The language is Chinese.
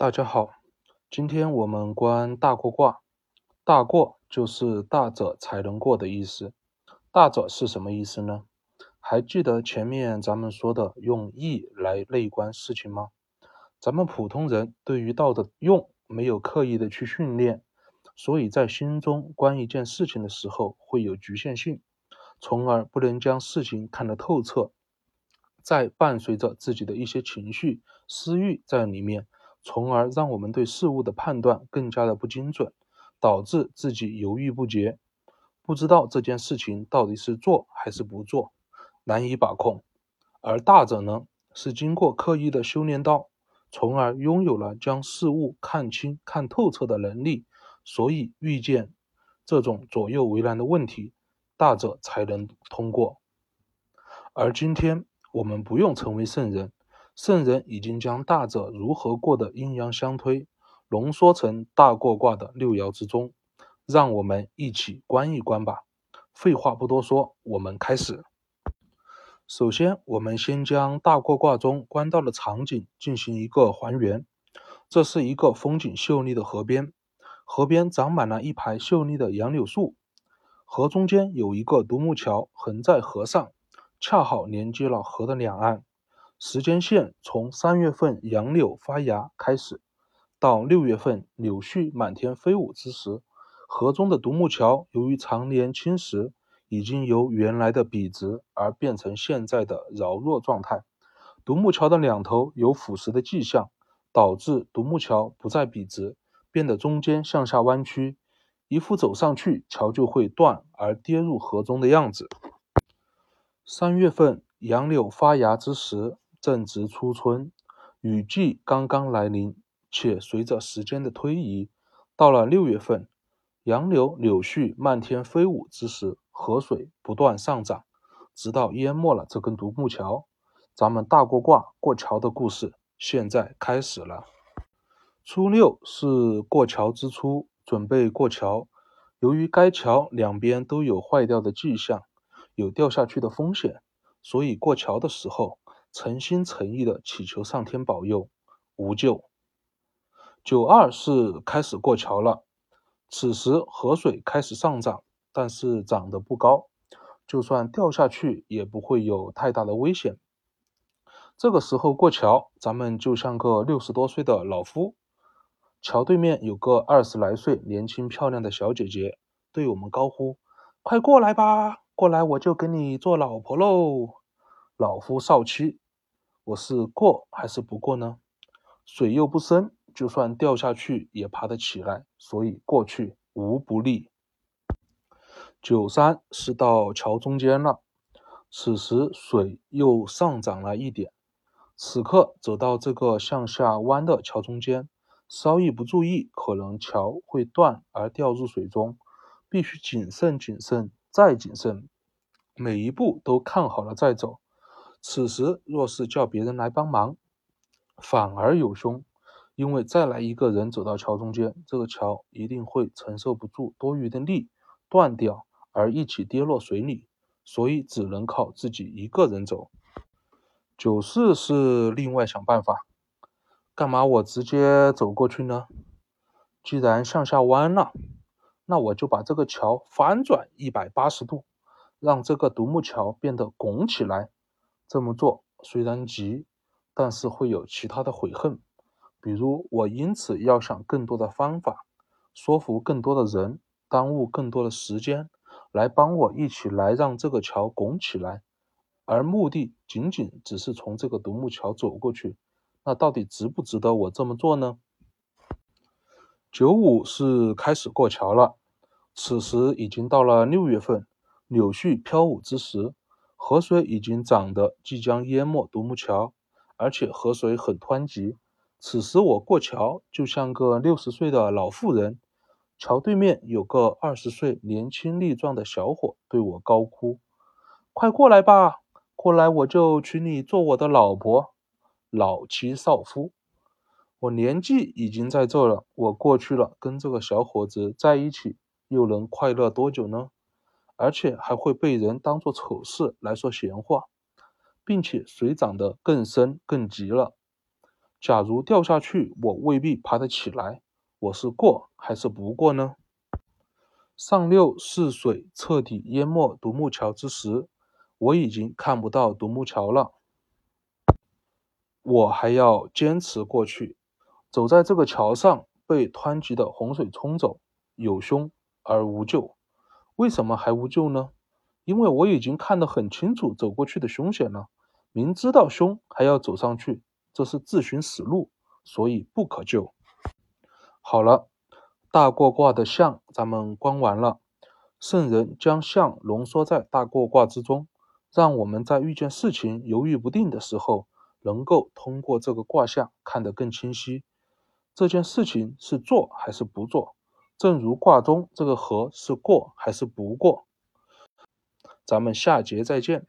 大家好，今天我们观大过卦。大过就是大者才能过的意思。大者是什么意思呢？还记得前面咱们说的用义来内观事情吗？咱们普通人对于道的用没有刻意的去训练，所以在心中观一件事情的时候会有局限性，从而不能将事情看得透彻。再伴随着自己的一些情绪、私欲在里面。从而让我们对事物的判断更加的不精准，导致自己犹豫不决，不知道这件事情到底是做还是不做，难以把控。而大者呢，是经过刻意的修炼道，从而拥有了将事物看清、看透彻的能力，所以遇见这种左右为难的问题，大者才能通过。而今天我们不用成为圣人。圣人已经将大者如何过的阴阳相推，浓缩成大过卦的六爻之中，让我们一起观一观吧。废话不多说，我们开始。首先，我们先将大过卦中观到的场景进行一个还原。这是一个风景秀丽的河边，河边长满了一排秀丽的杨柳树，河中间有一个独木桥横在河上，恰好连接了河的两岸。时间线从三月份杨柳发芽开始，到六月份柳絮满天飞舞之时，河中的独木桥由于常年侵蚀，已经由原来的笔直而变成现在的柔弱状态。独木桥的两头有腐蚀的迹象，导致独木桥不再笔直，变得中间向下弯曲，一副走上去桥就会断而跌入河中的样子。三月份杨柳发芽之时。正值初春，雨季刚刚来临，且随着时间的推移，到了六月份，杨柳柳絮漫天飞舞之时，河水不断上涨，直到淹没了这根独木桥。咱们大过卦过桥的故事现在开始了。初六是过桥之初，准备过桥。由于该桥两边都有坏掉的迹象，有掉下去的风险，所以过桥的时候。诚心诚意的祈求上天保佑，无救。九二是开始过桥了，此时河水开始上涨，但是涨得不高，就算掉下去也不会有太大的危险。这个时候过桥，咱们就像个六十多岁的老夫，桥对面有个二十来岁年轻漂亮的小姐姐，对我们高呼：“快过来吧，过来我就给你做老婆喽。”老夫少妻，我是过还是不过呢？水又不深，就算掉下去也爬得起来，所以过去无不利。九三是到桥中间了，此时水又上涨了一点，此刻走到这个向下弯的桥中间，稍一不注意，可能桥会断而掉入水中，必须谨慎、谨慎再谨慎，每一步都看好了再走。此时若是叫别人来帮忙，反而有凶，因为再来一个人走到桥中间，这个桥一定会承受不住多余的力，断掉而一起跌落水里，所以只能靠自己一个人走。九四是另外想办法，干嘛我直接走过去呢？既然向下弯了，那我就把这个桥反转一百八十度，让这个独木桥变得拱起来。这么做虽然急，但是会有其他的悔恨，比如我因此要想更多的方法，说服更多的人，耽误更多的时间，来帮我一起来让这个桥拱起来，而目的仅仅只是从这个独木桥走过去，那到底值不值得我这么做呢？九五是开始过桥了，此时已经到了六月份，柳絮飘舞之时。河水已经涨得即将淹没独木桥，而且河水很湍急。此时我过桥就像个六十岁的老妇人，桥对面有个二十岁年轻力壮的小伙对我高呼：“快过来吧，过来我就娶你做我的老婆。”老妻少夫，我年纪已经在这了，我过去了跟这个小伙子在一起，又能快乐多久呢？而且还会被人当作丑事来说闲话，并且水涨得更深更急了。假如掉下去，我未必爬得起来。我是过还是不过呢？上六是水彻底淹没独木桥之时，我已经看不到独木桥了。我还要坚持过去，走在这个桥上，被湍急的洪水冲走，有凶而无救。为什么还无救呢？因为我已经看得很清楚走过去的凶险了，明知道凶还要走上去。这是自寻死路，所以不可救。好了，大过卦的象咱们观完了。圣人将象浓缩在大过卦之中，让我们在遇见事情犹豫不定的时候，能够通过这个卦象看得更清晰。这件事情是做还是不做？正如卦中这个和是过还是不过？咱们下节再见。